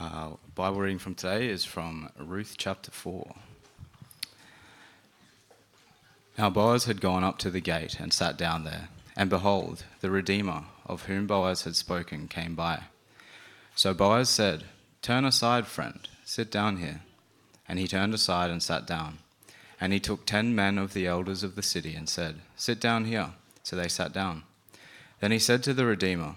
Uh, Bible reading from today is from Ruth chapter 4. Now Boaz had gone up to the gate and sat down there, and behold, the Redeemer, of whom Boaz had spoken, came by. So Boaz said, Turn aside, friend, sit down here. And he turned aside and sat down. And he took ten men of the elders of the city and said, Sit down here. So they sat down. Then he said to the Redeemer,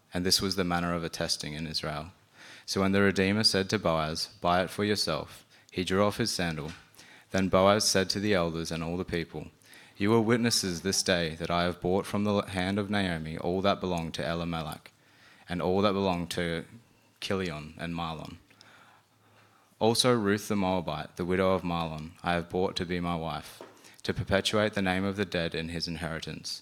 and this was the manner of attesting in Israel. So when the Redeemer said to Boaz, Buy it for yourself, he drew off his sandal. Then Boaz said to the elders and all the people, You are witnesses this day that I have bought from the hand of Naomi all that belonged to Elimelech, and all that belonged to Chilion and Mahlon. Also Ruth the Moabite, the widow of Mahlon, I have bought to be my wife, to perpetuate the name of the dead in his inheritance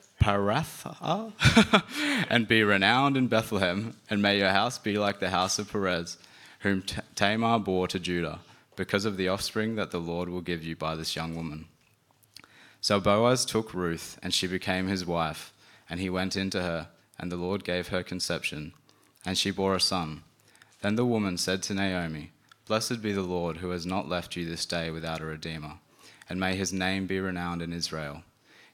Paratha, and be renowned in Bethlehem, and may your house be like the house of Perez, whom Tamar bore to Judah, because of the offspring that the Lord will give you by this young woman. So Boaz took Ruth, and she became his wife, and he went into her, and the Lord gave her conception, and she bore a son. Then the woman said to Naomi, Blessed be the Lord who has not left you this day without a redeemer, and may his name be renowned in Israel.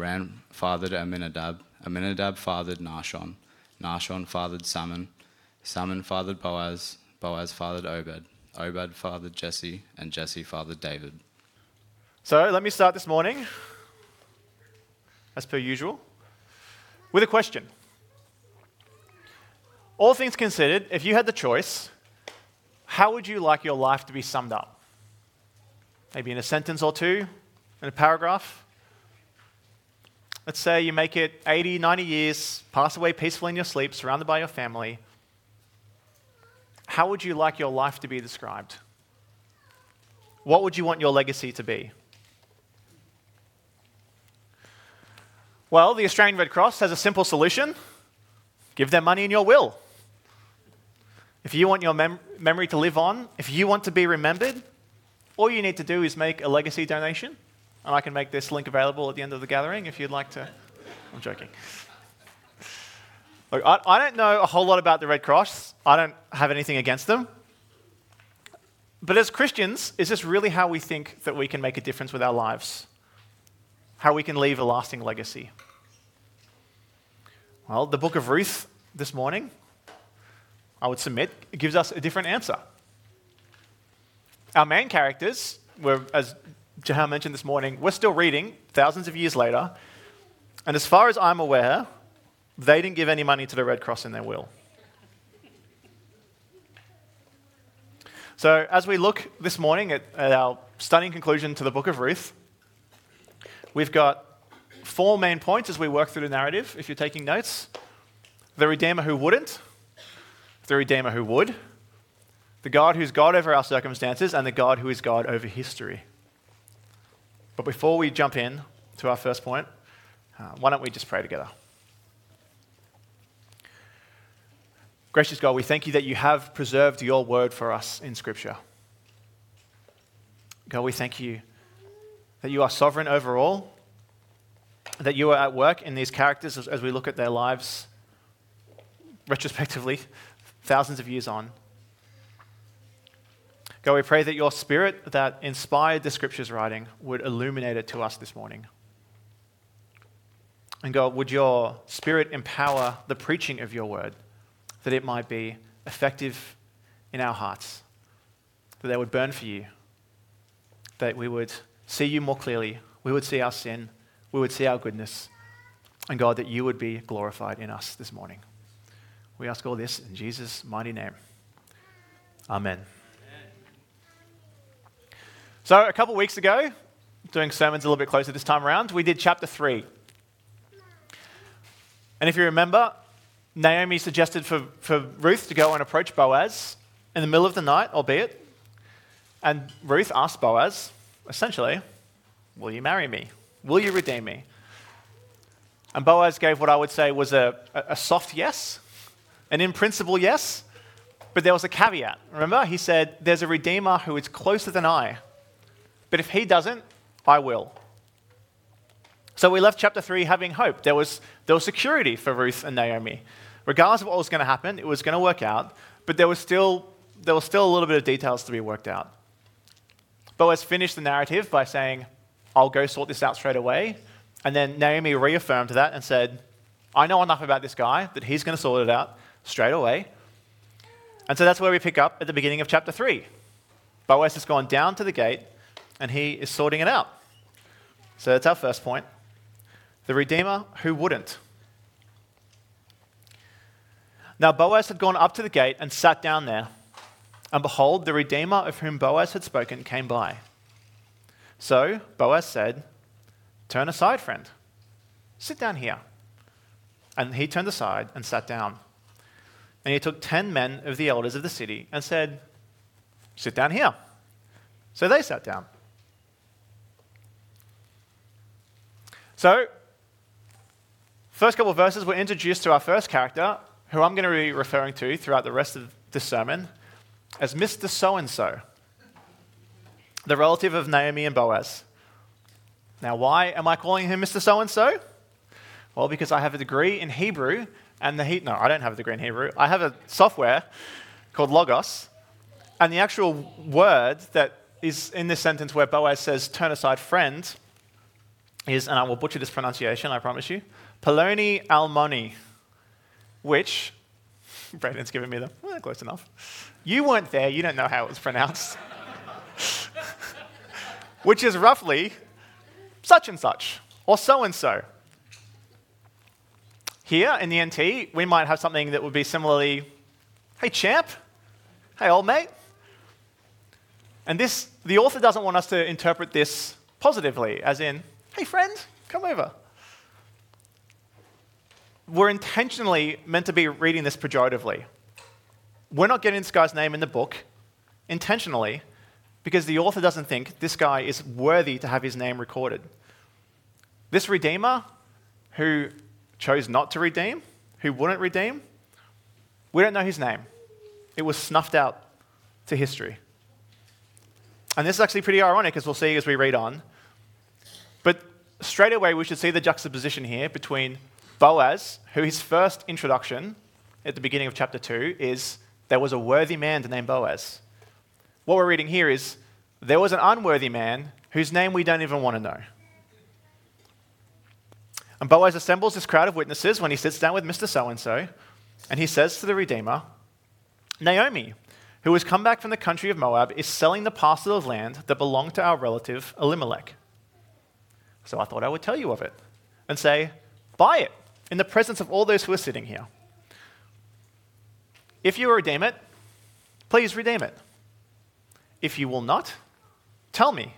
Ram fathered Amminadab, Amminadab fathered Nahshon, Nahshon fathered Salmon, Salmon fathered Boaz, Boaz fathered Obed, Obed fathered Jesse, and Jesse fathered David. So let me start this morning, as per usual, with a question. All things considered, if you had the choice, how would you like your life to be summed up? Maybe in a sentence or two, in a paragraph? Let's say you make it 80, 90 years, pass away peacefully in your sleep, surrounded by your family. How would you like your life to be described? What would you want your legacy to be? Well, the Australian Red Cross has a simple solution give them money in your will. If you want your mem- memory to live on, if you want to be remembered, all you need to do is make a legacy donation and I can make this link available at the end of the gathering if you'd like to. I'm joking. Look, I, I don't know a whole lot about the Red Cross. I don't have anything against them. But as Christians, is this really how we think that we can make a difference with our lives? How we can leave a lasting legacy? Well, the book of Ruth this morning, I would submit, gives us a different answer. Our main characters were, as Jahal mentioned this morning, we're still reading thousands of years later, and as far as I'm aware, they didn't give any money to the Red Cross in their will. So, as we look this morning at, at our stunning conclusion to the book of Ruth, we've got four main points as we work through the narrative, if you're taking notes the Redeemer who wouldn't, the Redeemer who would, the God who's God over our circumstances, and the God who is God over history. But before we jump in to our first point, uh, why don't we just pray together? Gracious God, we thank you that you have preserved your word for us in Scripture. God, we thank you that you are sovereign over all, that you are at work in these characters as, as we look at their lives retrospectively, thousands of years on. God, we pray that your spirit that inspired the scriptures writing would illuminate it to us this morning. And God, would your spirit empower the preaching of your word that it might be effective in our hearts, that they would burn for you, that we would see you more clearly, we would see our sin, we would see our goodness, and God, that you would be glorified in us this morning. We ask all this in Jesus' mighty name. Amen. So, a couple weeks ago, doing sermons a little bit closer this time around, we did chapter 3. And if you remember, Naomi suggested for, for Ruth to go and approach Boaz in the middle of the night, albeit. And Ruth asked Boaz, essentially, Will you marry me? Will you redeem me? And Boaz gave what I would say was a, a soft yes, an in principle yes, but there was a caveat. Remember, he said, There's a redeemer who is closer than I, but if he doesn't, I will. So we left chapter 3 having hope. There was, there was security for Ruth and Naomi. Regardless of what was going to happen, it was going to work out, but there was, still, there was still a little bit of details to be worked out. Boaz finished the narrative by saying, I'll go sort this out straight away. And then Naomi reaffirmed that and said, I know enough about this guy that he's going to sort it out straight away. And so that's where we pick up at the beginning of chapter 3. Boaz has gone down to the gate and he is sorting it out. So that's our first point. The Redeemer who wouldn't. Now Boaz had gone up to the gate and sat down there. And behold, the Redeemer of whom Boaz had spoken came by. So Boaz said, Turn aside, friend. Sit down here. And he turned aside and sat down. And he took ten men of the elders of the city and said, Sit down here. So they sat down. So First couple of verses, we're introduced to our first character, who I'm going to be referring to throughout the rest of this sermon as Mr. So and so, the relative of Naomi and Boaz. Now, why am I calling him Mr. So and so? Well, because I have a degree in Hebrew, and the he- no, I don't have a degree in Hebrew. I have a software called Logos, and the actual word that is in this sentence where Boaz says, "Turn aside, friend," is, and I will butcher this pronunciation, I promise you, Poloni Almoni, which, Braden's giving me the, well, close enough. You weren't there, you don't know how it was pronounced. which is roughly such and such, or so and so. Here in the NT, we might have something that would be similarly, hey champ, hey old mate. And this, the author doesn't want us to interpret this positively, as in, hey friend, come over we're intentionally meant to be reading this pejoratively. We're not getting this guy's name in the book intentionally because the author doesn't think this guy is worthy to have his name recorded. This Redeemer who chose not to redeem, who wouldn't redeem, we don't know his name. It was snuffed out to history. And this is actually pretty ironic, as we'll see as we read on. Straight away, we should see the juxtaposition here between Boaz, who his first introduction at the beginning of chapter 2 is there was a worthy man named Boaz. What we're reading here is there was an unworthy man whose name we don't even want to know. And Boaz assembles this crowd of witnesses when he sits down with Mr. So and so, and he says to the Redeemer, Naomi, who has come back from the country of Moab, is selling the parcel of land that belonged to our relative Elimelech. So I thought I would tell you of it and say, Buy it in the presence of all those who are sitting here. If you redeem it, please redeem it. If you will not, tell me,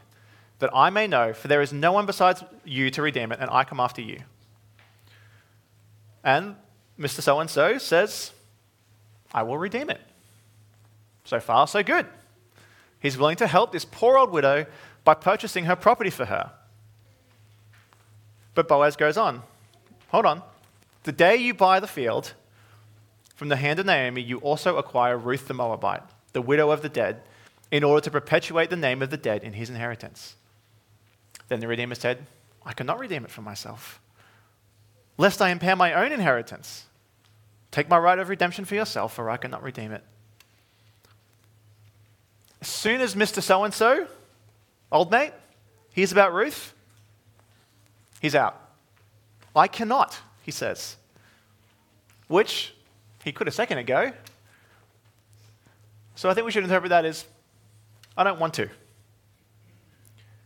that I may know, for there is no one besides you to redeem it, and I come after you. And Mr. So and so says, I will redeem it. So far, so good. He's willing to help this poor old widow by purchasing her property for her. But Boaz goes on. Hold on. The day you buy the field from the hand of Naomi, you also acquire Ruth the Moabite, the widow of the dead, in order to perpetuate the name of the dead in his inheritance. Then the Redeemer said, I cannot redeem it for myself, lest I impair my own inheritance. Take my right of redemption for yourself, for I cannot redeem it. As soon as Mr. So and so, old mate, hears about Ruth, he's out. I cannot, he says. Which he could a second ago. So I think we should interpret that as I don't want to.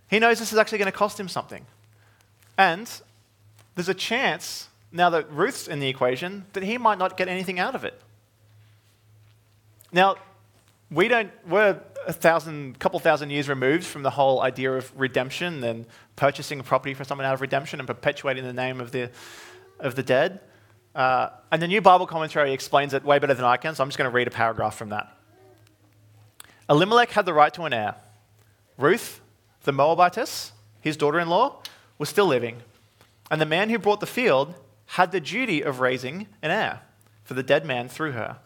He knows this is actually going to cost him something. And there's a chance, now that Ruth's in the equation, that he might not get anything out of it. Now, we don't, we're a thousand, couple thousand years removed from the whole idea of redemption and purchasing a property for someone out of redemption and perpetuating the name of the, of the dead. Uh, and the new Bible commentary explains it way better than I can, so I'm just going to read a paragraph from that. Elimelech had the right to an heir. Ruth, the Moabitess, his daughter in law, was still living. And the man who brought the field had the duty of raising an heir for the dead man through her.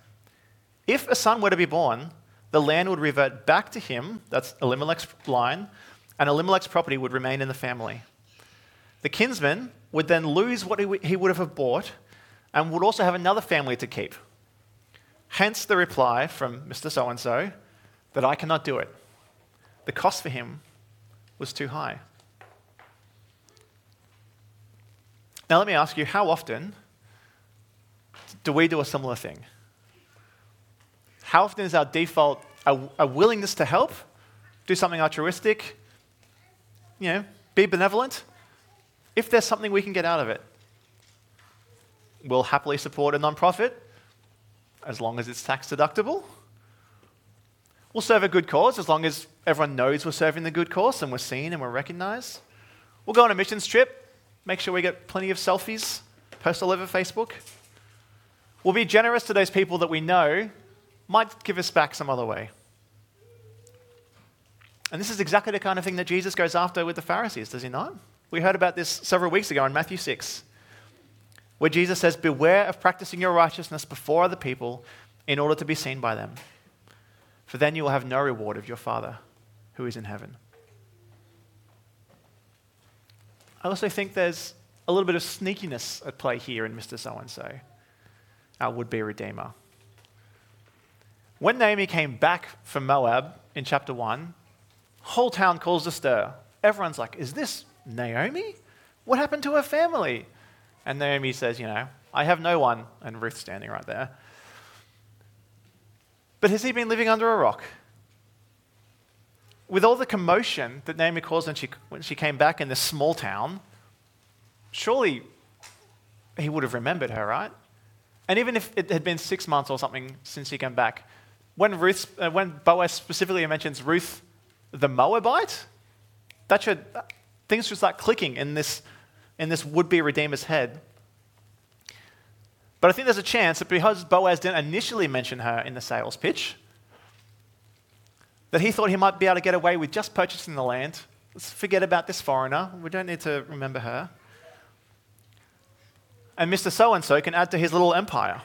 If a son were to be born, the land would revert back to him, that's Elimelech's line, and Elimelech's property would remain in the family. The kinsman would then lose what he would have bought and would also have another family to keep. Hence the reply from Mr. So and so that I cannot do it. The cost for him was too high. Now, let me ask you how often do we do a similar thing? How often is our default a, a willingness to help, do something altruistic, you know, be benevolent? If there's something we can get out of it, we'll happily support a nonprofit as long as it's tax deductible. We'll serve a good cause as long as everyone knows we're serving the good cause and we're seen and we're recognized. We'll go on a missions trip, make sure we get plenty of selfies, post all over Facebook. We'll be generous to those people that we know might give us back some other way. And this is exactly the kind of thing that Jesus goes after with the Pharisees, does he not? We heard about this several weeks ago in Matthew 6, where Jesus says, Beware of practicing your righteousness before other people in order to be seen by them for then you will have no reward of your Father who is in heaven. I also think there's a little bit of sneakiness at play here in Mr. So and so, our would be Redeemer. When Naomi came back from Moab in chapter 1, whole town calls a stir. Everyone's like, Is this Naomi? What happened to her family? And Naomi says, You know, I have no one. And Ruth's standing right there. But has he been living under a rock? With all the commotion that Naomi caused when she, when she came back in this small town, surely he would have remembered her, right? And even if it had been six months or something since he came back, when, Ruth, uh, when Boaz specifically mentions Ruth the Moabite, that should, things should start clicking in this, in this would be Redeemer's head. But I think there's a chance that because Boaz didn't initially mention her in the sales pitch, that he thought he might be able to get away with just purchasing the land. Let's forget about this foreigner. We don't need to remember her. And Mr. So and so can add to his little empire.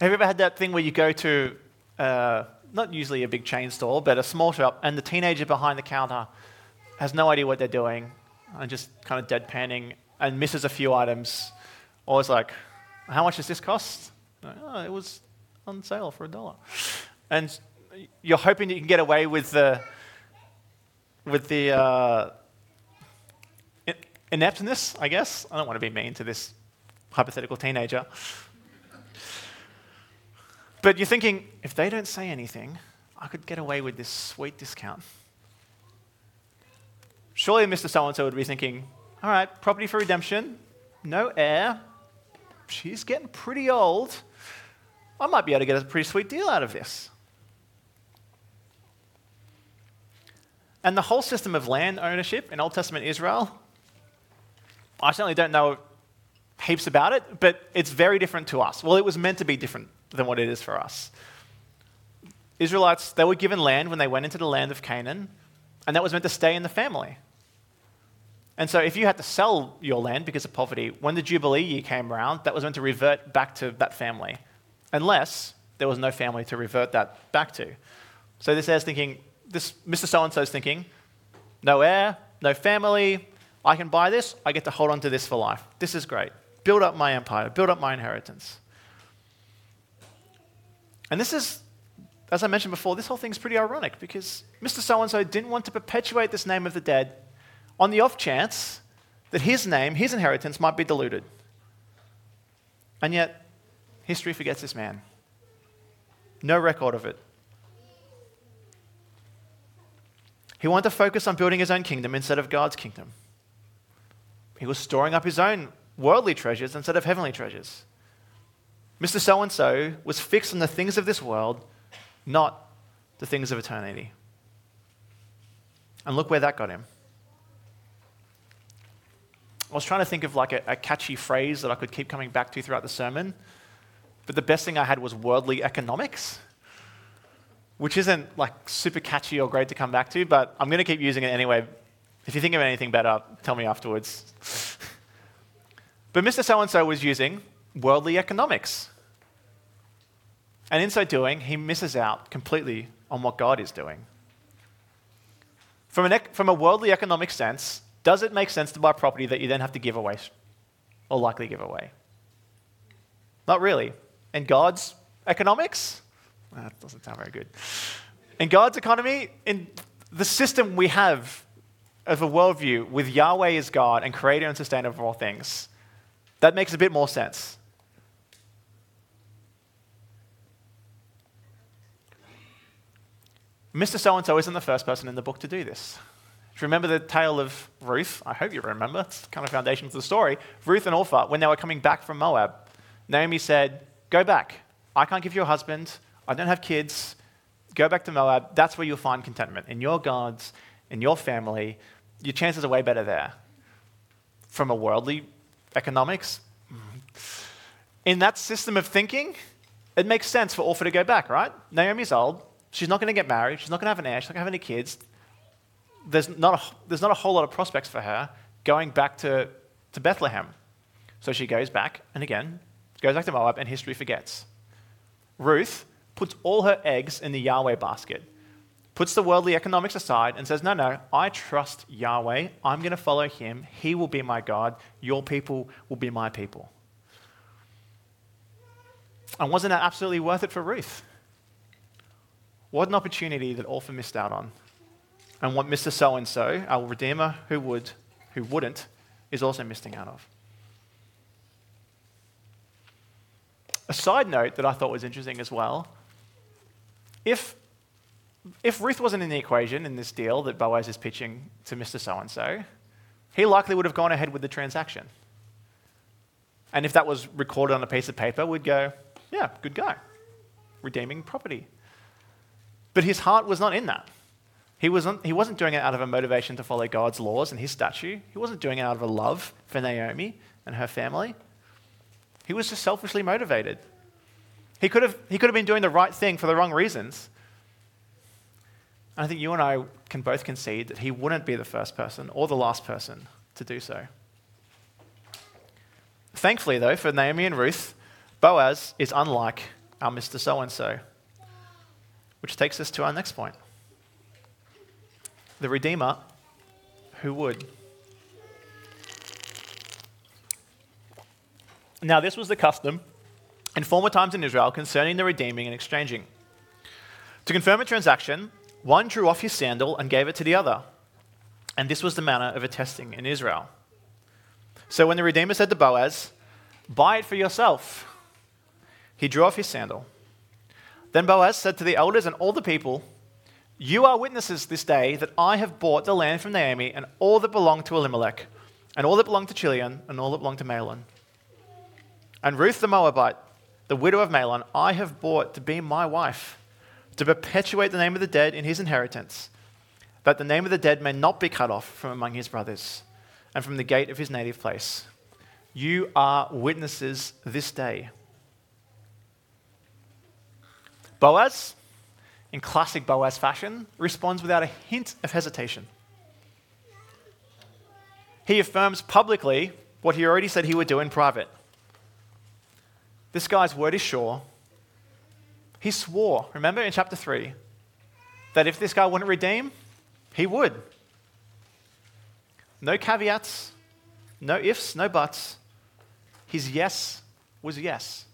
Have you ever had that thing where you go to, uh, not usually a big chain store, but a small shop, and the teenager behind the counter has no idea what they're doing and just kind of deadpanning and misses a few items, always like, how much does this cost? Oh, it was on sale for a dollar. And you're hoping that you can get away with the, with the uh, ineptness, I guess. I don't want to be mean to this hypothetical teenager. But you're thinking, if they don't say anything, I could get away with this sweet discount. Surely Mr. So and so would be thinking, all right, property for redemption, no heir. She's getting pretty old. I might be able to get a pretty sweet deal out of this. And the whole system of land ownership in Old Testament Israel, I certainly don't know heaps about it, but it's very different to us. Well, it was meant to be different than what it is for us. Israelites, they were given land when they went into the land of Canaan, and that was meant to stay in the family. And so, if you had to sell your land because of poverty, when the Jubilee year came around, that was meant to revert back to that family, unless there was no family to revert that back to. So, this heir's thinking, this Mr. So and so's thinking, no heir, no family, I can buy this, I get to hold on to this for life. This is great. Build up my empire, build up my inheritance. And this is, as I mentioned before, this whole thing's pretty ironic because Mr. So and so didn't want to perpetuate this name of the dead on the off chance that his name, his inheritance, might be diluted. And yet, history forgets this man. No record of it. He wanted to focus on building his own kingdom instead of God's kingdom. He was storing up his own worldly treasures instead of heavenly treasures. Mr. So and so was fixed on the things of this world, not the things of eternity. And look where that got him. I was trying to think of like a, a, catchy phrase that I could keep coming back to throughout the sermon, but the best thing I had was worldly economics, which isn't like super catchy or great to come back to, but I'm going to keep using it anyway. If you think of anything better, tell me afterwards. but Mr. So and so was using worldly economics. And in so doing, he misses out completely on what God is doing. From, an, from a worldly economic sense, does it make sense to buy property that you then have to give away or likely give away? Not really. In God's economics, that doesn't sound very good. In God's economy, in the system we have of a worldview with Yahweh as God and creator and sustainer of all things, that makes a bit more sense. Mr. So and so isn't the first person in the book to do this. If you remember the tale of Ruth, I hope you remember, it's kind of foundation for the story. Ruth and Orpah, when they were coming back from Moab, Naomi said, Go back. I can't give you a husband. I don't have kids. Go back to Moab. That's where you'll find contentment. In your gods, in your family, your chances are way better there. From a worldly economics, mm, in that system of thinking, it makes sense for Orpah to go back, right? Naomi's old. She's not going to get married. She's not going to have an heir. She's not going to have any kids there's not, a, there's not a whole lot of prospects for her going back to, to Bethlehem. So she goes back, and again, goes back to Moab, and history forgets. Ruth puts all her eggs in the Yahweh basket, puts the worldly economics aside, and says, No, no, I trust Yahweh. I'm going to follow him. He will be my God. Your people will be my people. And wasn't that absolutely worth it for Ruth? What an opportunity that Orpah missed out on and what Mr. So and so, our Redeemer who would, who wouldn't, is also missing out of. A side note that I thought was interesting as well if, if Ruth wasn't in the equation in this deal that Boaz is pitching to Mr. So and so, he likely would have gone ahead with the transaction. And if that was recorded on a piece of paper, we'd go, yeah, good guy, redeeming property. But his heart was not in that. He wasn't, he wasn't doing it out of a motivation to follow God's laws and his statute. He wasn't doing it out of a love for Naomi and her family. He was just selfishly motivated. He could have, he could have been doing the right thing for the wrong reasons. And I think you and I can both concede that he wouldn't be the first person or the last person to do so. Thankfully, though, for Naomi and Ruth, Boaz is unlike our Mr. So and so, which takes us to our next point the Redeemer who would. Now, this was the custom in former times in Israel concerning the redeeming and exchanging. To confirm a transaction, one drew off his sandal and gave it to the other. And this was the manner of attesting in Israel. So when the Redeemer said to Boaz, Buy it for yourself, he drew off his sandal. Then Boaz said to the elders and all the people, you are witnesses this day that I have bought the land from Naomi and all that belonged to Elimelech, and all that belonged to Chilion, and all that belonged to Mahlon. And Ruth the Moabite, the widow of Mahlon, I have bought to be my wife, to perpetuate the name of the dead in his inheritance. that the name of the dead may not be cut off from among his brothers and from the gate of his native place. You are witnesses this day. Boaz, in classic Boaz fashion, responds without a hint of hesitation. He affirms publicly what he already said he would do in private. This guy's word is sure. He swore, remember in chapter 3, that if this guy wouldn't redeem, he would. No caveats, no ifs, no buts. His yes was yes.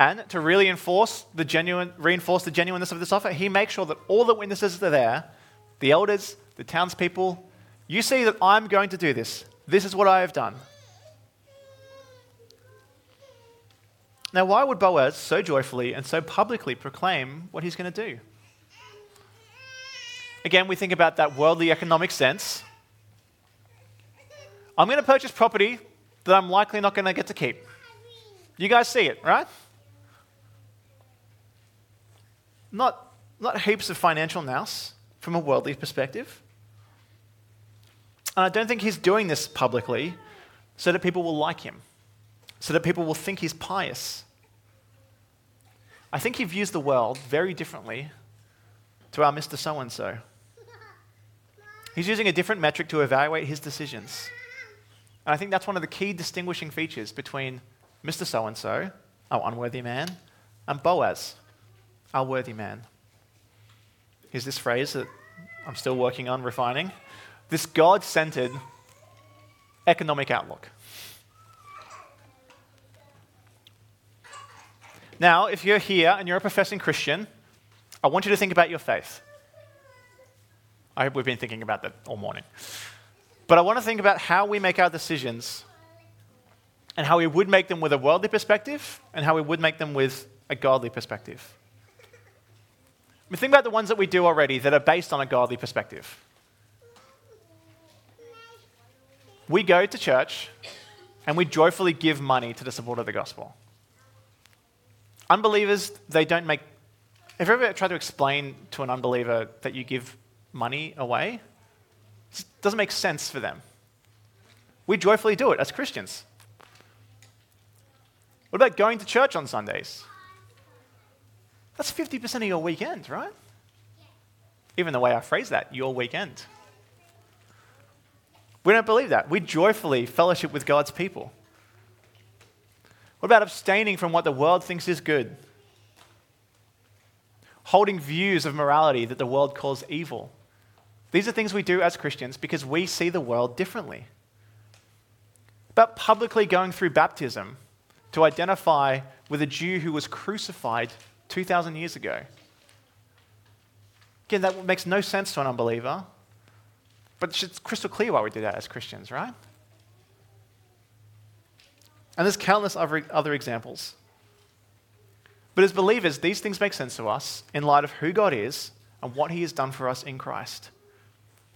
And to really enforce the genuine, reinforce the genuineness of this offer, he makes sure that all the witnesses are there, the elders, the townspeople, you see that I'm going to do this. This is what I have done. Now, why would Boaz so joyfully and so publicly proclaim what he's going to do? Again, we think about that worldly economic sense. I'm going to purchase property that I'm likely not going to get to keep. You guys see it, right? Not, not heaps of financial nous from a worldly perspective. And I don't think he's doing this publicly so that people will like him, so that people will think he's pious. I think he views the world very differently to our Mr. So and so. He's using a different metric to evaluate his decisions. And I think that's one of the key distinguishing features between Mr. So and so, our unworthy man, and Boaz, our worthy man. Here's this phrase that I'm still working on refining this God centered economic outlook. Now, if you're here and you're a professing Christian, I want you to think about your faith. I hope we've been thinking about that all morning. But I want to think about how we make our decisions and how we would make them with a worldly perspective and how we would make them with a godly perspective. I mean, think about the ones that we do already that are based on a godly perspective. We go to church and we joyfully give money to the support of the gospel. Unbelievers, they don't make. Have you ever tried to explain to an unbeliever that you give money away? It doesn't make sense for them. We joyfully do it as Christians. What about going to church on Sundays? That's 50% of your weekend, right? Even the way I phrase that, your weekend. We don't believe that. We joyfully fellowship with God's people. What about abstaining from what the world thinks is good? Holding views of morality that the world calls evil. These are things we do as Christians because we see the world differently. About publicly going through baptism to identify with a Jew who was crucified 2,000 years ago. Again, that makes no sense to an unbeliever, but it's crystal clear why we do that as Christians, right? And there's countless other, other examples. But as believers, these things make sense to us in light of who God is and what He has done for us in Christ.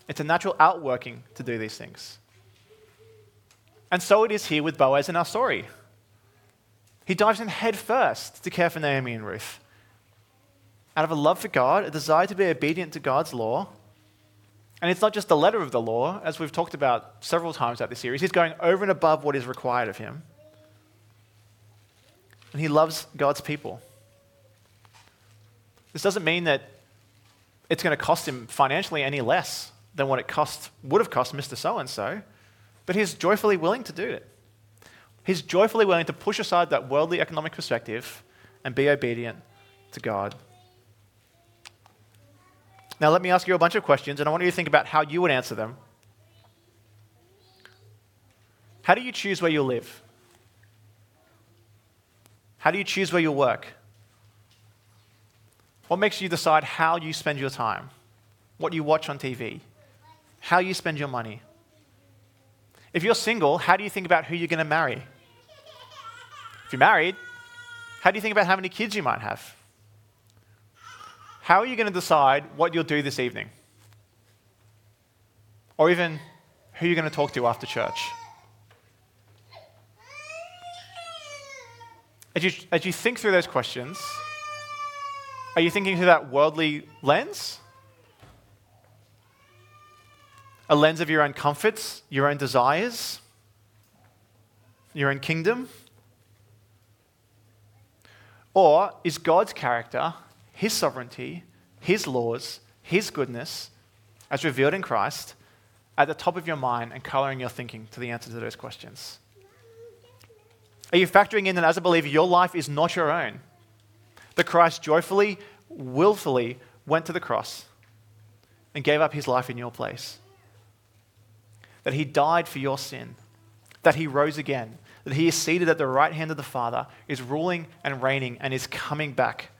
It's a natural outworking to do these things. And so it is here with Boaz in our story. He dives in head first to care for Naomi and Ruth. Out of a love for God, a desire to be obedient to God's law, and it's not just the letter of the law, as we've talked about several times throughout this series. He's going over and above what is required of him and he loves God's people. This doesn't mean that it's going to cost him financially any less than what it cost, would have cost Mr. So and so, but he's joyfully willing to do it. He's joyfully willing to push aside that worldly economic perspective and be obedient to God. Now, let me ask you a bunch of questions, and I want you to think about how you would answer them. How do you choose where you live? How do you choose where you work? What makes you decide how you spend your time? What you watch on TV? How you spend your money? If you're single, how do you think about who you're going to marry? If you're married, how do you think about how many kids you might have? How are you going to decide what you'll do this evening? Or even who you're going to talk to after church? As you, as you think through those questions, are you thinking through that worldly lens? a lens of your own comforts, your own desires, your own kingdom? Or is God's character, His sovereignty, His laws, His goodness, as revealed in Christ, at the top of your mind and coloring your thinking to the answer to those questions? Are you factoring in that as a believer, your life is not your own? That Christ joyfully, willfully went to the cross and gave up his life in your place? That he died for your sin? That he rose again? That he is seated at the right hand of the Father, is ruling and reigning, and is coming back?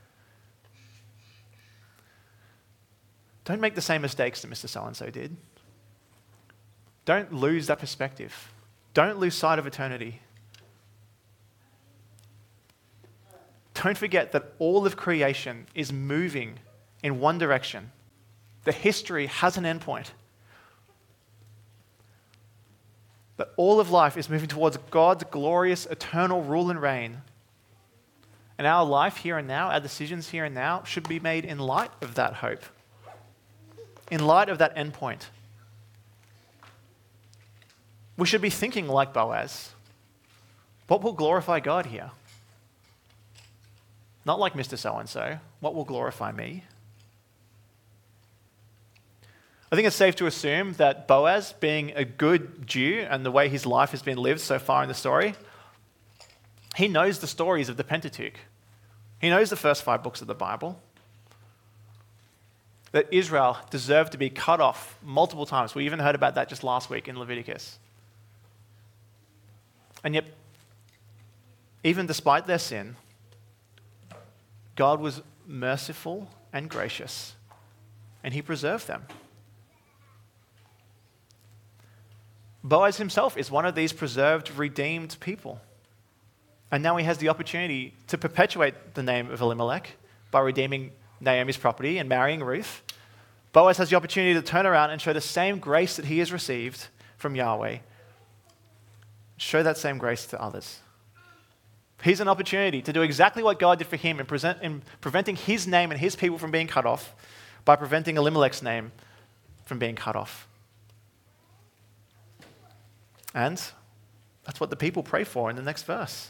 Don't make the same mistakes that Mr. So and so did. Don't lose that perspective. Don't lose sight of eternity. Don't forget that all of creation is moving in one direction. The history has an endpoint. That all of life is moving towards God's glorious eternal rule and reign. And our life here and now, our decisions here and now, should be made in light of that hope, in light of that endpoint. We should be thinking like Boaz. What will glorify God here? Not like Mr. So and so. What will glorify me? I think it's safe to assume that Boaz, being a good Jew and the way his life has been lived so far in the story, he knows the stories of the Pentateuch. He knows the first five books of the Bible. That Israel deserved to be cut off multiple times. We even heard about that just last week in Leviticus. And yet, even despite their sin, God was merciful and gracious, and he preserved them. Boaz himself is one of these preserved, redeemed people. And now he has the opportunity to perpetuate the name of Elimelech by redeeming Naomi's property and marrying Ruth. Boaz has the opportunity to turn around and show the same grace that he has received from Yahweh. Show that same grace to others. He's an opportunity to do exactly what God did for him in, present, in preventing his name and his people from being cut off by preventing Elimelech's name from being cut off. And that's what the people pray for in the next verse.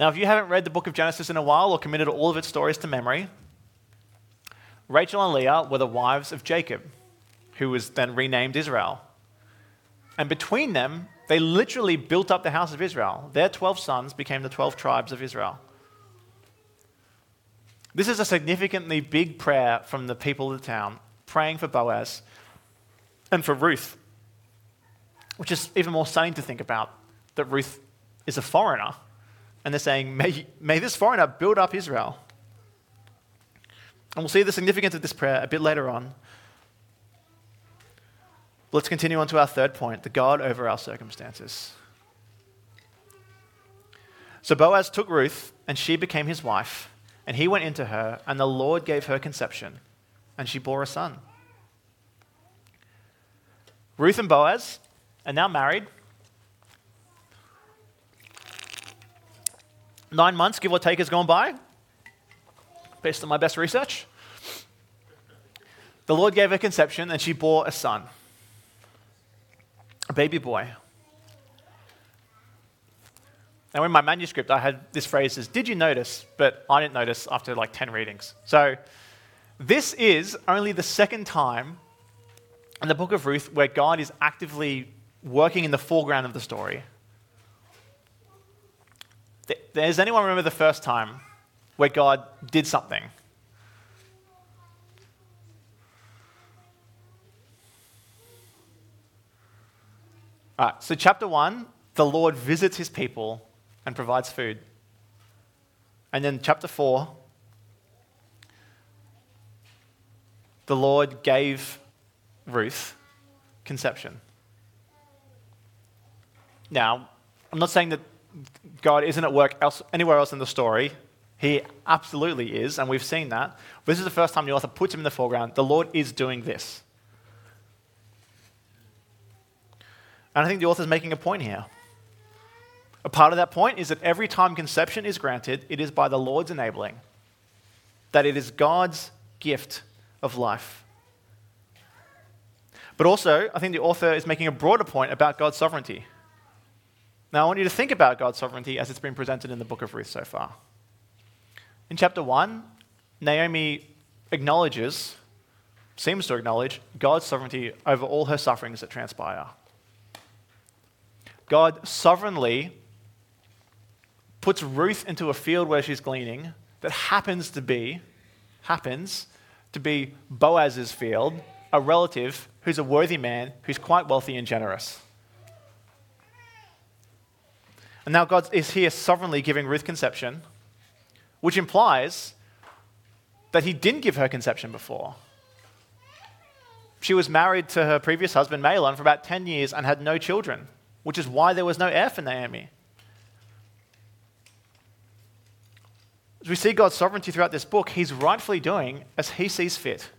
Now, if you haven't read the book of Genesis in a while or committed all of its stories to memory, Rachel and Leah were the wives of Jacob, who was then renamed Israel. And between them, they literally built up the house of Israel. Their 12 sons became the 12 tribes of Israel. This is a significantly big prayer from the people of the town, praying for Boaz and for Ruth, which is even more stunning to think about that Ruth is a foreigner and they're saying, may, may this foreigner build up Israel. And we'll see the significance of this prayer a bit later on. Let's continue on to our third point the God over our circumstances. So Boaz took Ruth, and she became his wife, and he went into her, and the Lord gave her conception, and she bore a son. Ruth and Boaz are now married, Nine months, give or take, has gone by, based on my best research. The Lord gave her conception, and she bore a son, a baby boy. Now, in my manuscript, I had this phrase as, Did you notice? But I didn't notice after like 10 readings. So, this is only the second time in the book of Ruth where God is actively working in the foreground of the story. Does anyone remember the first time where God did something? All right, so chapter 1 the Lord visits his people and provides food. And then, chapter 4, the Lord gave Ruth conception. Now, I'm not saying that God isn't at work else, anywhere else in the story. He absolutely is, and we've seen that. This is the first time the author puts him in the foreground. The Lord is doing this. And I think the author is making a point here. A part of that point is that every time conception is granted, it is by the Lord's enabling, that it is God's gift of life. But also, I think the author is making a broader point about God's sovereignty. Now, I want you to think about God's sovereignty as it's been presented in the book of Ruth so far. In chapter 1, Naomi acknowledges, seems to acknowledge, God's sovereignty over all her sufferings that transpire. God sovereignly puts Ruth into a field where she's gleaning that happens to be, happens to be Boaz's field, a relative who's a worthy man who's quite wealthy and generous. And now God is here sovereignly giving Ruth conception, which implies that he didn't give her conception before. She was married to her previous husband, Mahlon, for about 10 years and had no children, which is why there was no heir for Naomi. As we see God's sovereignty throughout this book, he's rightfully doing as he sees fit.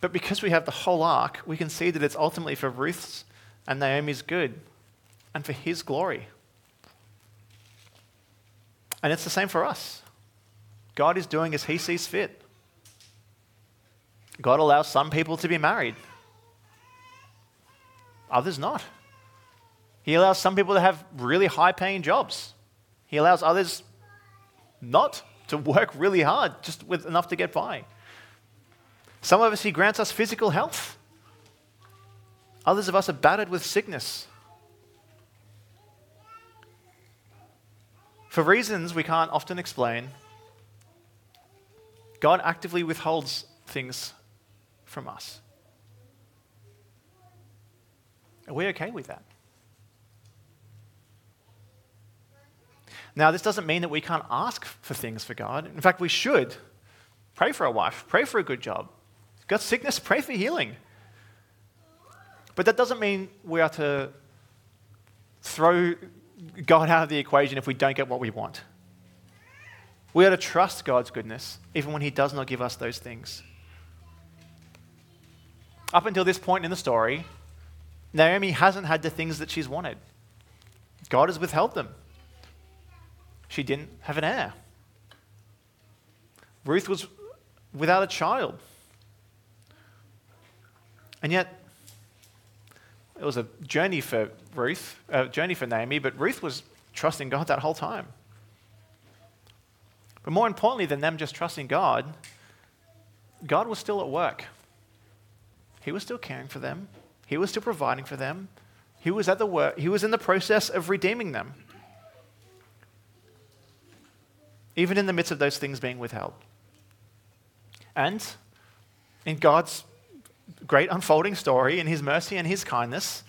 But because we have the whole arc, we can see that it's ultimately for Ruth's and Naomi's good and for his glory. And it's the same for us. God is doing as he sees fit. God allows some people to be married, others not. He allows some people to have really high paying jobs. He allows others not to work really hard, just with enough to get by. Some of us, He grants us physical health. Others of us are battered with sickness. For reasons we can't often explain, God actively withholds things from us. Are we okay with that? Now, this doesn't mean that we can't ask for things for God. In fact, we should. Pray for a wife, pray for a good job. Got sickness, pray for healing. But that doesn't mean we are to throw God out of the equation if we don't get what we want. We are to trust God's goodness even when He does not give us those things. Up until this point in the story, Naomi hasn't had the things that she's wanted. God has withheld them she didn't have an heir. Ruth was without a child. And yet, it was a journey for Ruth, a journey for Naomi, but Ruth was trusting God that whole time. But more importantly than them just trusting God, God was still at work. He was still caring for them. He was still providing for them. He was at the work. He was in the process of redeeming them even in the midst of those things being withheld. And in God's great unfolding story, in His mercy and His kindness,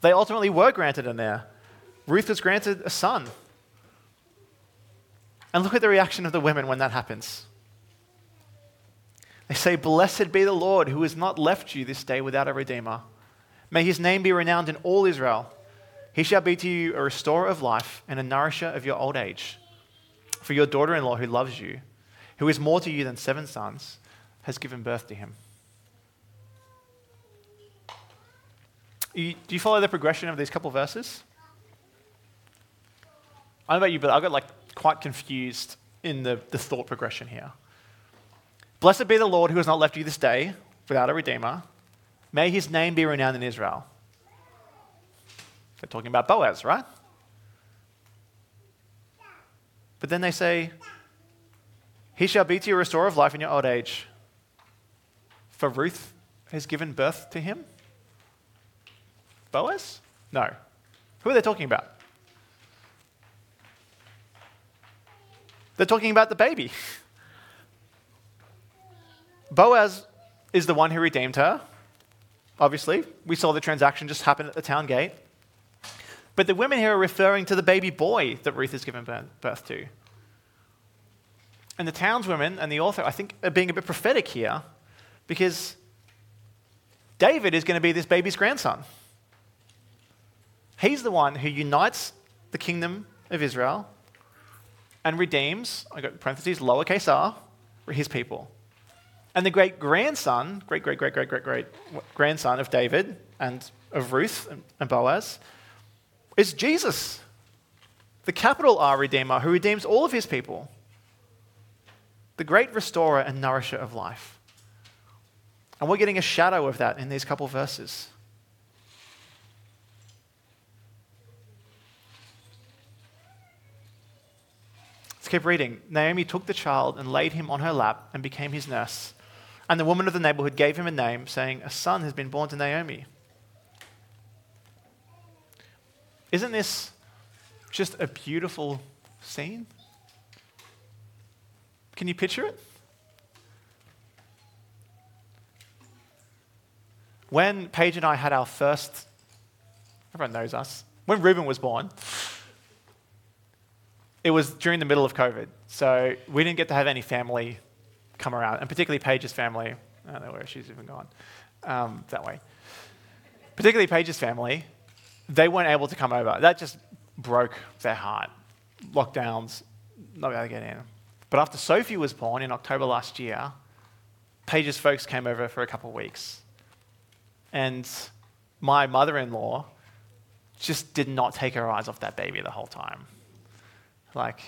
they ultimately were granted an heir. Ruth was granted a son. And look at the reaction of the women when that happens. They say, Blessed be the Lord who has not left you this day without a redeemer. May his name be renowned in all Israel. He shall be to you a restorer of life and a nourisher of your old age. For your daughter in law, who loves you, who is more to you than seven sons, has given birth to him. Do you follow the progression of these couple verses? I don't know about you, but I got like quite confused in the, the thought progression here. Blessed be the Lord who has not left you this day without a redeemer. May his name be renowned in Israel. They're talking about Boaz, right? But then they say, He shall be to you a restorer of life in your old age. For Ruth has given birth to him? Boaz? No. Who are they talking about? They're talking about the baby. Boaz is the one who redeemed her. Obviously, we saw the transaction just happen at the town gate. But the women here are referring to the baby boy that Ruth has given birth to. And the townswomen and the author, I think, are being a bit prophetic here because David is going to be this baby's grandson. He's the one who unites the kingdom of Israel and redeems, I got parentheses, lowercase r, his people. And the great grandson, great, great, great, great, great, great grandson of David and of Ruth and Boaz is Jesus, the capital R Redeemer who redeems all of his people, the great restorer and nourisher of life. And we're getting a shadow of that in these couple verses. Let's keep reading. Naomi took the child and laid him on her lap and became his nurse. And the woman of the neighborhood gave him a name, saying, A son has been born to Naomi. Isn't this just a beautiful scene? Can you picture it? When Paige and I had our first, everyone knows us, when Ruben was born, it was during the middle of COVID. So we didn't get to have any family come around, and particularly Paige's family. I don't know where she's even gone. Um, that way. Particularly Paige's family, they weren't able to come over. That just broke their heart. Lockdowns, not able to get in. But after Sophie was born in October last year, Paige's folks came over for a couple of weeks. And my mother in law just did not take her eyes off that baby the whole time. Like,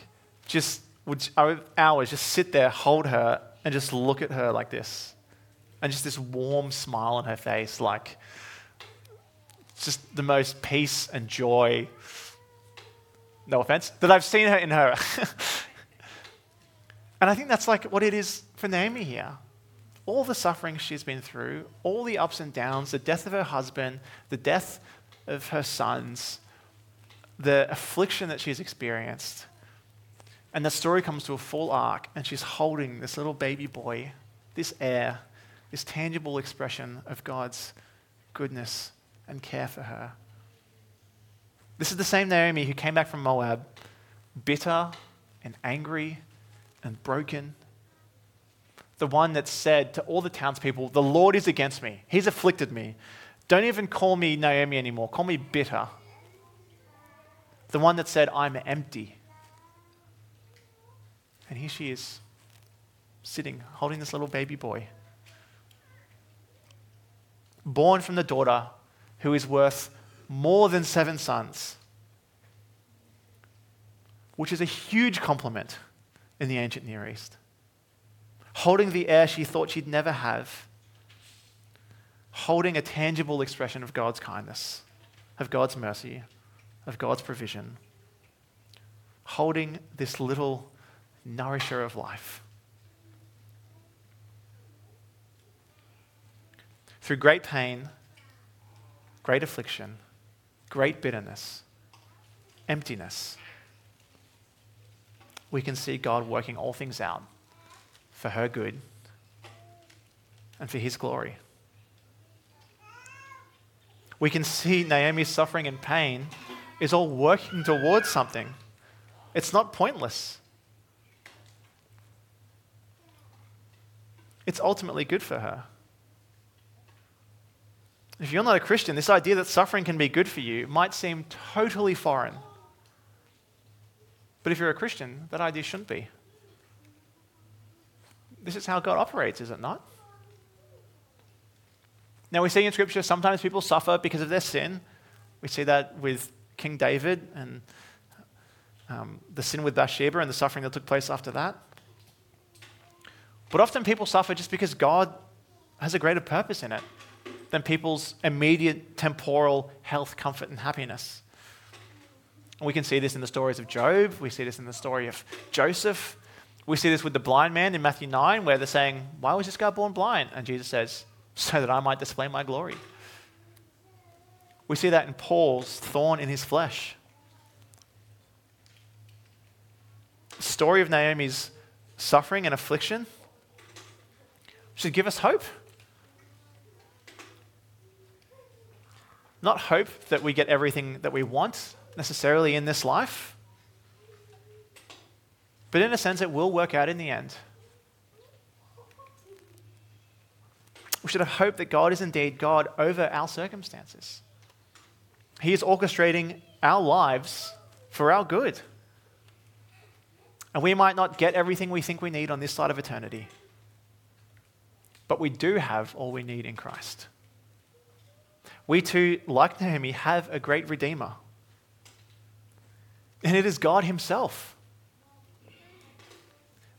just would i hours just sit there, hold her, and just look at her like this. And just this warm smile on her face, like just the most peace and joy, no offense, that I've seen her in her. and I think that's like what it is for Naomi here. All the suffering she's been through, all the ups and downs, the death of her husband, the death of her sons, the affliction that she's experienced, and the story comes to a full arc, and she's holding this little baby boy, this heir, this tangible expression of God's goodness and care for her. This is the same Naomi who came back from Moab, bitter and angry and broken. The one that said to all the townspeople, The Lord is against me. He's afflicted me. Don't even call me Naomi anymore. Call me bitter. The one that said, I'm empty. And here she is, sitting, holding this little baby boy. Born from the daughter who is worth more than seven sons, which is a huge compliment in the ancient Near East. Holding the heir she thought she'd never have, holding a tangible expression of God's kindness, of God's mercy, of God's provision, holding this little nourisher of life. Through great pain, great affliction, great bitterness, emptiness, we can see God working all things out for her good and for his glory. We can see Naomi's suffering and pain is all working towards something. It's not pointless. It's ultimately good for her. If you're not a Christian, this idea that suffering can be good for you might seem totally foreign. But if you're a Christian, that idea shouldn't be. This is how God operates, is it not? Now, we see in Scripture sometimes people suffer because of their sin. We see that with King David and um, the sin with Bathsheba and the suffering that took place after that. But often people suffer just because God has a greater purpose in it than people's immediate temporal health, comfort, and happiness. We can see this in the stories of Job. We see this in the story of Joseph. We see this with the blind man in Matthew 9, where they're saying, Why was this guy born blind? And Jesus says, So that I might display my glory. We see that in Paul's thorn in his flesh. The story of Naomi's suffering and affliction should give us hope. Not hope that we get everything that we want necessarily in this life, but in a sense, it will work out in the end. We should have hope that God is indeed God over our circumstances. He is orchestrating our lives for our good. And we might not get everything we think we need on this side of eternity, but we do have all we need in Christ. We too, like Naomi, have a great Redeemer. And it is God Himself.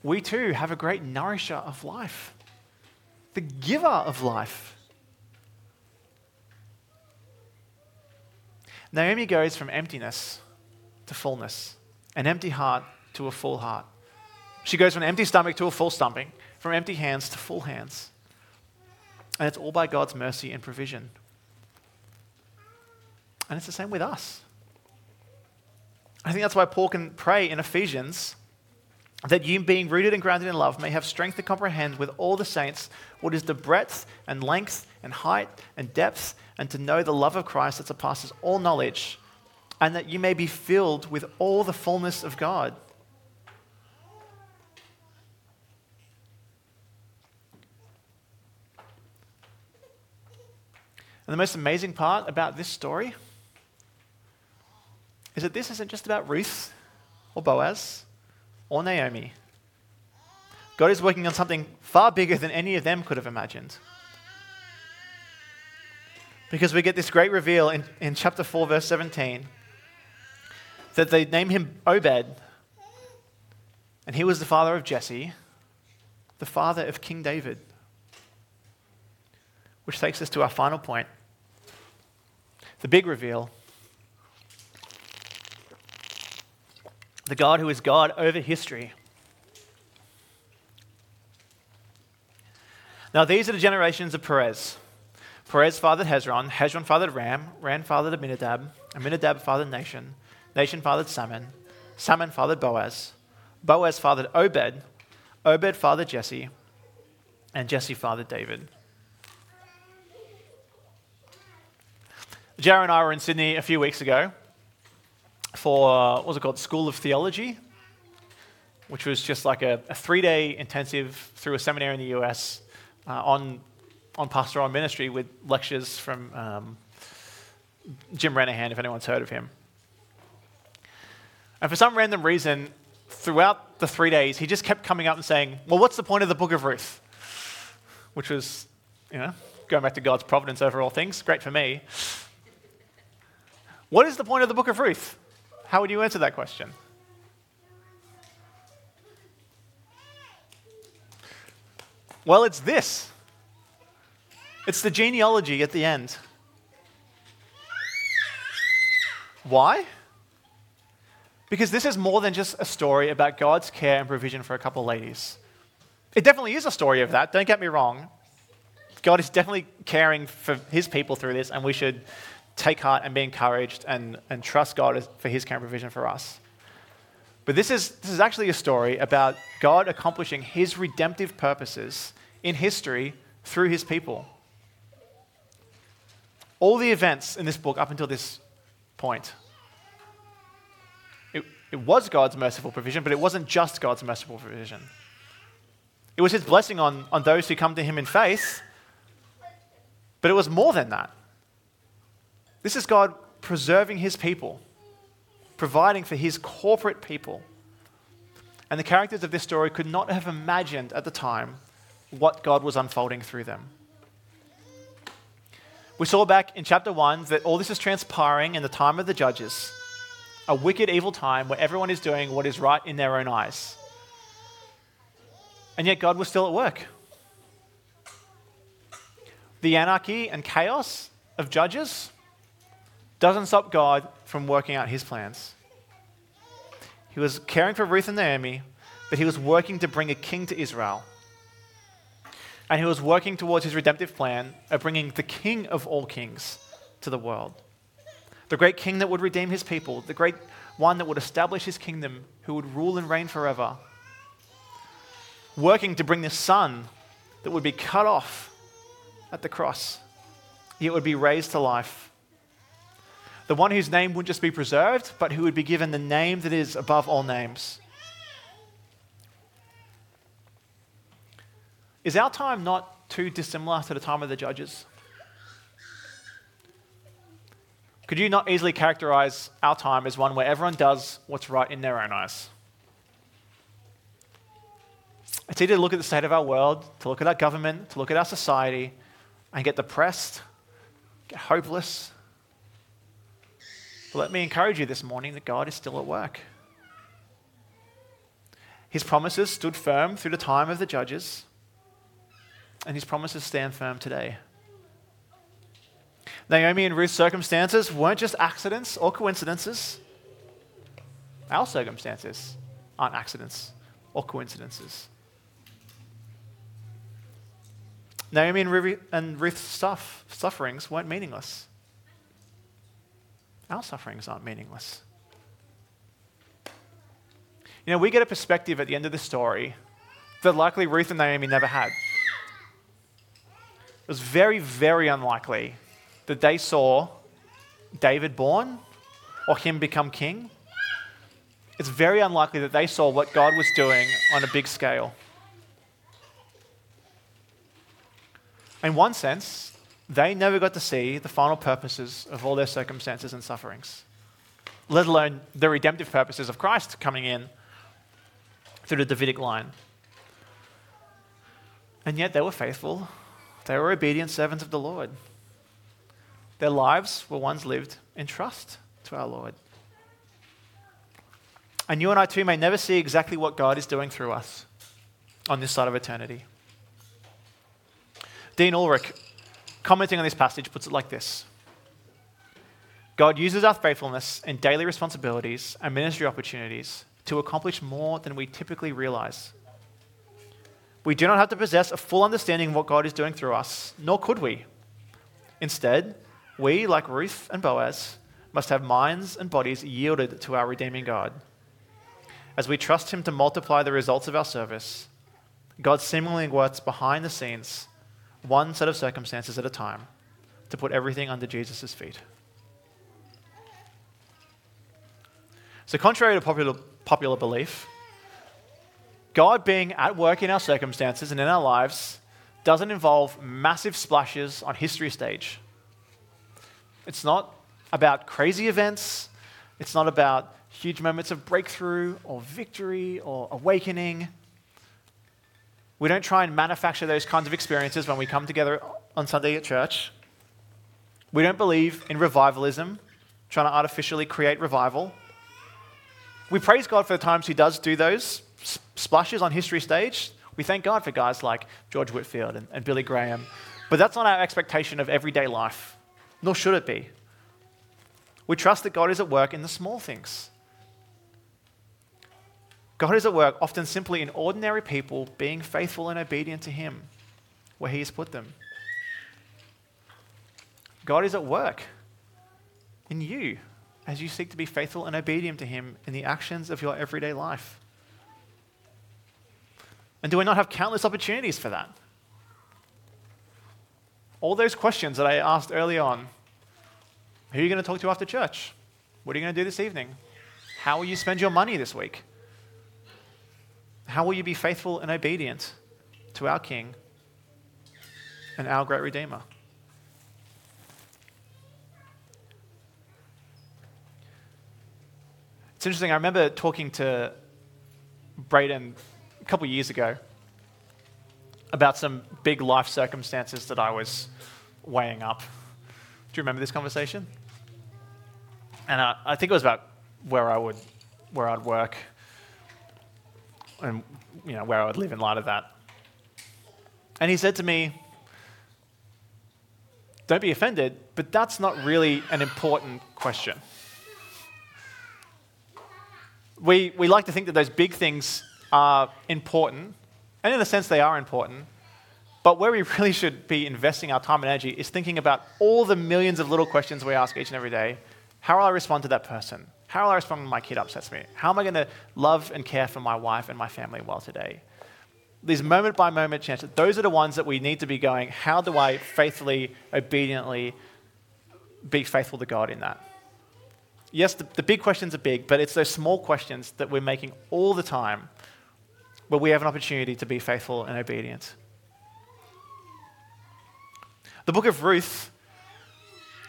We too have a great nourisher of life, the giver of life. Naomi goes from emptiness to fullness, an empty heart to a full heart. She goes from an empty stomach to a full stomach, from empty hands to full hands. And it's all by God's mercy and provision. And it's the same with us. I think that's why Paul can pray in Ephesians that you, being rooted and grounded in love, may have strength to comprehend with all the saints what is the breadth and length and height and depth, and to know the love of Christ that surpasses all knowledge, and that you may be filled with all the fullness of God. And the most amazing part about this story is that this isn't just about Ruth or Boaz or Naomi. God is working on something far bigger than any of them could have imagined. Because we get this great reveal in, in chapter 4, verse 17, that they name him Obed, and he was the father of Jesse, the father of King David. Which takes us to our final point the big reveal the God who is God over history. Now, these are the generations of Perez. Perez fathered Hezron, Hezron fathered Ram, Ram fathered Amminadab, Amminadab fathered Nahshon, Nahshon fathered Salmon, Salmon fathered Boaz, Boaz fathered Obed, Obed fathered Jesse, and Jesse fathered David. Jared and I were in Sydney a few weeks ago, for, what was it called, School of Theology, which was just like a, a three day intensive through a seminary in the US uh, on, on pastoral ministry with lectures from um, Jim Renihan, if anyone's heard of him. And for some random reason, throughout the three days, he just kept coming up and saying, Well, what's the point of the book of Ruth? Which was, you know, going back to God's providence over all things. Great for me. What is the point of the book of Ruth? How would you answer that question? Well, it's this it's the genealogy at the end. Why? Because this is more than just a story about God's care and provision for a couple ladies. It definitely is a story of that, don't get me wrong. God is definitely caring for his people through this, and we should take heart and be encouraged and, and trust God for his care and provision for us. But this is, this is actually a story about God accomplishing his redemptive purposes in history through his people. All the events in this book up until this point, it, it was God's merciful provision, but it wasn't just God's merciful provision. It was his blessing on, on those who come to him in faith, but it was more than that. This is God preserving his people, providing for his corporate people. And the characters of this story could not have imagined at the time what God was unfolding through them. We saw back in chapter 1 that all this is transpiring in the time of the judges, a wicked, evil time where everyone is doing what is right in their own eyes. And yet God was still at work. The anarchy and chaos of judges doesn't stop God from working out his plans. He was caring for Ruth and Naomi, but he was working to bring a king to Israel. And he was working towards his redemptive plan of bringing the king of all kings to the world. The great king that would redeem his people, the great one that would establish his kingdom, who would rule and reign forever. Working to bring the son that would be cut off at the cross, yet would be raised to life The one whose name wouldn't just be preserved, but who would be given the name that is above all names. Is our time not too dissimilar to the time of the judges? Could you not easily characterize our time as one where everyone does what's right in their own eyes? It's easy to look at the state of our world, to look at our government, to look at our society, and get depressed, get hopeless. But let me encourage you this morning that God is still at work. His promises stood firm through the time of the judges, and his promises stand firm today. Naomi and Ruth's circumstances weren't just accidents or coincidences. Our circumstances aren't accidents or coincidences. Naomi and Ruth's stuff, sufferings weren't meaningless. Our sufferings aren't meaningless. You know, we get a perspective at the end of the story that likely Ruth and Naomi never had. It was very, very unlikely that they saw David born or him become king. It's very unlikely that they saw what God was doing on a big scale. In one sense, they never got to see the final purposes of all their circumstances and sufferings, let alone the redemptive purposes of Christ coming in through the Davidic line. And yet they were faithful, they were obedient servants of the Lord. Their lives were ones lived in trust to our Lord. And you and I too may never see exactly what God is doing through us on this side of eternity. Dean Ulrich, commenting on this passage, puts it like this God uses our faithfulness in daily responsibilities and ministry opportunities to accomplish more than we typically realize. We do not have to possess a full understanding of what God is doing through us, nor could we. Instead, we, like Ruth and Boaz, must have minds and bodies yielded to our redeeming God. As we trust Him to multiply the results of our service, God seemingly works behind the scenes one set of circumstances at a time, to put everything under Jesus' feet. So, contrary to popular, popular belief, God being at work in our circumstances and in our lives doesn't involve massive splashes on history stage. It's not about crazy events, it's not about huge moments of breakthrough or victory or awakening. We don't try and manufacture those kinds of experiences when we come together on Sunday at church. We don't believe in revivalism, trying to artificially create revival. We praise God for the times He does do those splashes on history stage. We thank God for guys like George Whitefield and, and Billy Graham. But that's not our expectation of everyday life, nor should it be. We trust that God is at work in the small things. God is at work often simply in ordinary people being faithful and obedient to Him where He has put them. God is at work in you as you seek to be faithful and obedient to Him in the actions of your everyday life. And do we not have countless opportunities for that? All those questions that I asked early on who are you going to talk to after church? What are you going to do this evening? How will you spend your money this week? How will you be faithful and obedient to our King and our great Redeemer? It's interesting. I remember talking to Braden a couple of years ago about some big life circumstances that I was weighing up. Do you remember this conversation? And I, I think it was about where I would where I'd work and you know, where I would live in light of that. And he said to me, Don't be offended, but that's not really an important question. We, we like to think that those big things are important, and in a sense, they are important. But where we really should be investing our time and energy is thinking about all the millions of little questions we ask each and every day. How will I respond to that person? How will I respond when my kid upsets me? How am I going to love and care for my wife and my family well today? These moment by moment chances, those are the ones that we need to be going, how do I faithfully, obediently be faithful to God in that? Yes, the, the big questions are big, but it's those small questions that we're making all the time where we have an opportunity to be faithful and obedient. The book of Ruth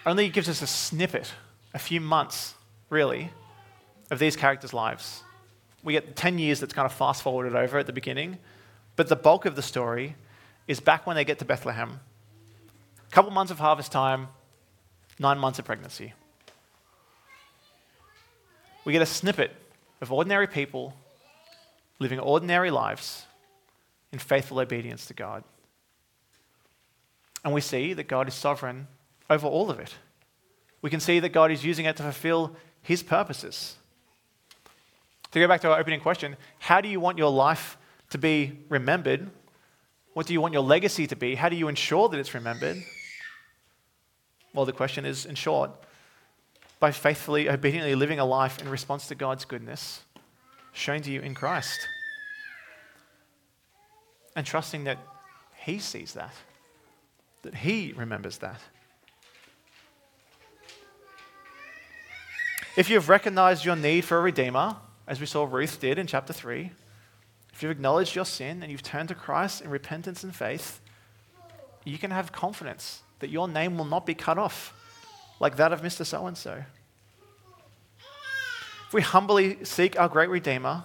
only gives us a snippet, a few months, really, of these characters' lives. We get 10 years that's kind of fast forwarded over at the beginning, but the bulk of the story is back when they get to Bethlehem. A couple months of harvest time, nine months of pregnancy. We get a snippet of ordinary people living ordinary lives in faithful obedience to God. And we see that God is sovereign over all of it. We can see that God is using it to fulfill his purposes. To go back to our opening question, how do you want your life to be remembered? What do you want your legacy to be? How do you ensure that it's remembered? Well, the question is, in short, by faithfully, obediently living a life in response to God's goodness shown to you in Christ. And trusting that He sees that, that He remembers that. If you've recognized your need for a Redeemer, as we saw Ruth did in chapter 3, if you've acknowledged your sin and you've turned to Christ in repentance and faith, you can have confidence that your name will not be cut off like that of Mr. So and so. If we humbly seek our great Redeemer,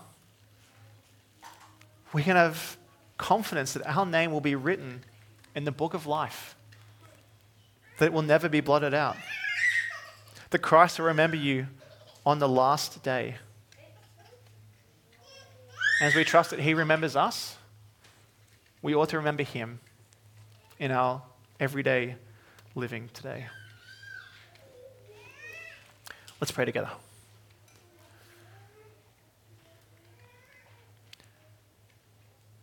we can have confidence that our name will be written in the book of life, that it will never be blotted out, that Christ will remember you on the last day. As we trust that He remembers us, we ought to remember Him in our everyday living today. Let's pray together.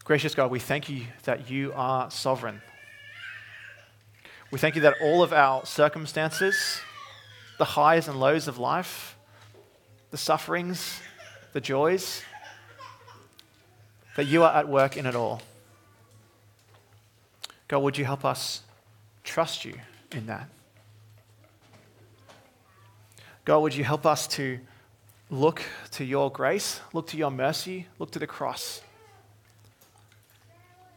Gracious God, we thank you that you are sovereign. We thank you that all of our circumstances, the highs and lows of life, the sufferings, the joys, that you are at work in it all. God, would you help us trust you in that? God, would you help us to look to your grace, look to your mercy, look to the cross,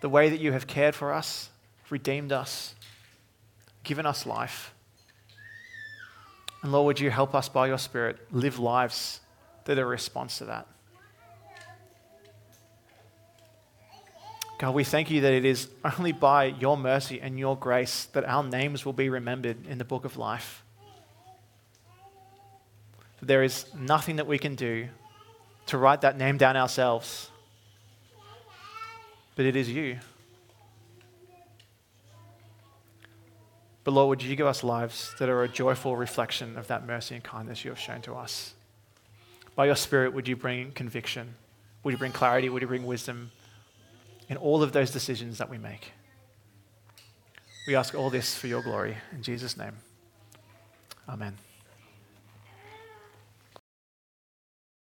the way that you have cared for us, redeemed us, given us life. And Lord, would you help us by your Spirit live lives that are a response to that? God, we thank you that it is only by your mercy and your grace that our names will be remembered in the book of life. There is nothing that we can do to write that name down ourselves, but it is you. But Lord, would you give us lives that are a joyful reflection of that mercy and kindness you have shown to us? By your Spirit, would you bring conviction? Would you bring clarity? Would you bring wisdom? in all of those decisions that we make. We ask all this for your glory. In Jesus' name, amen.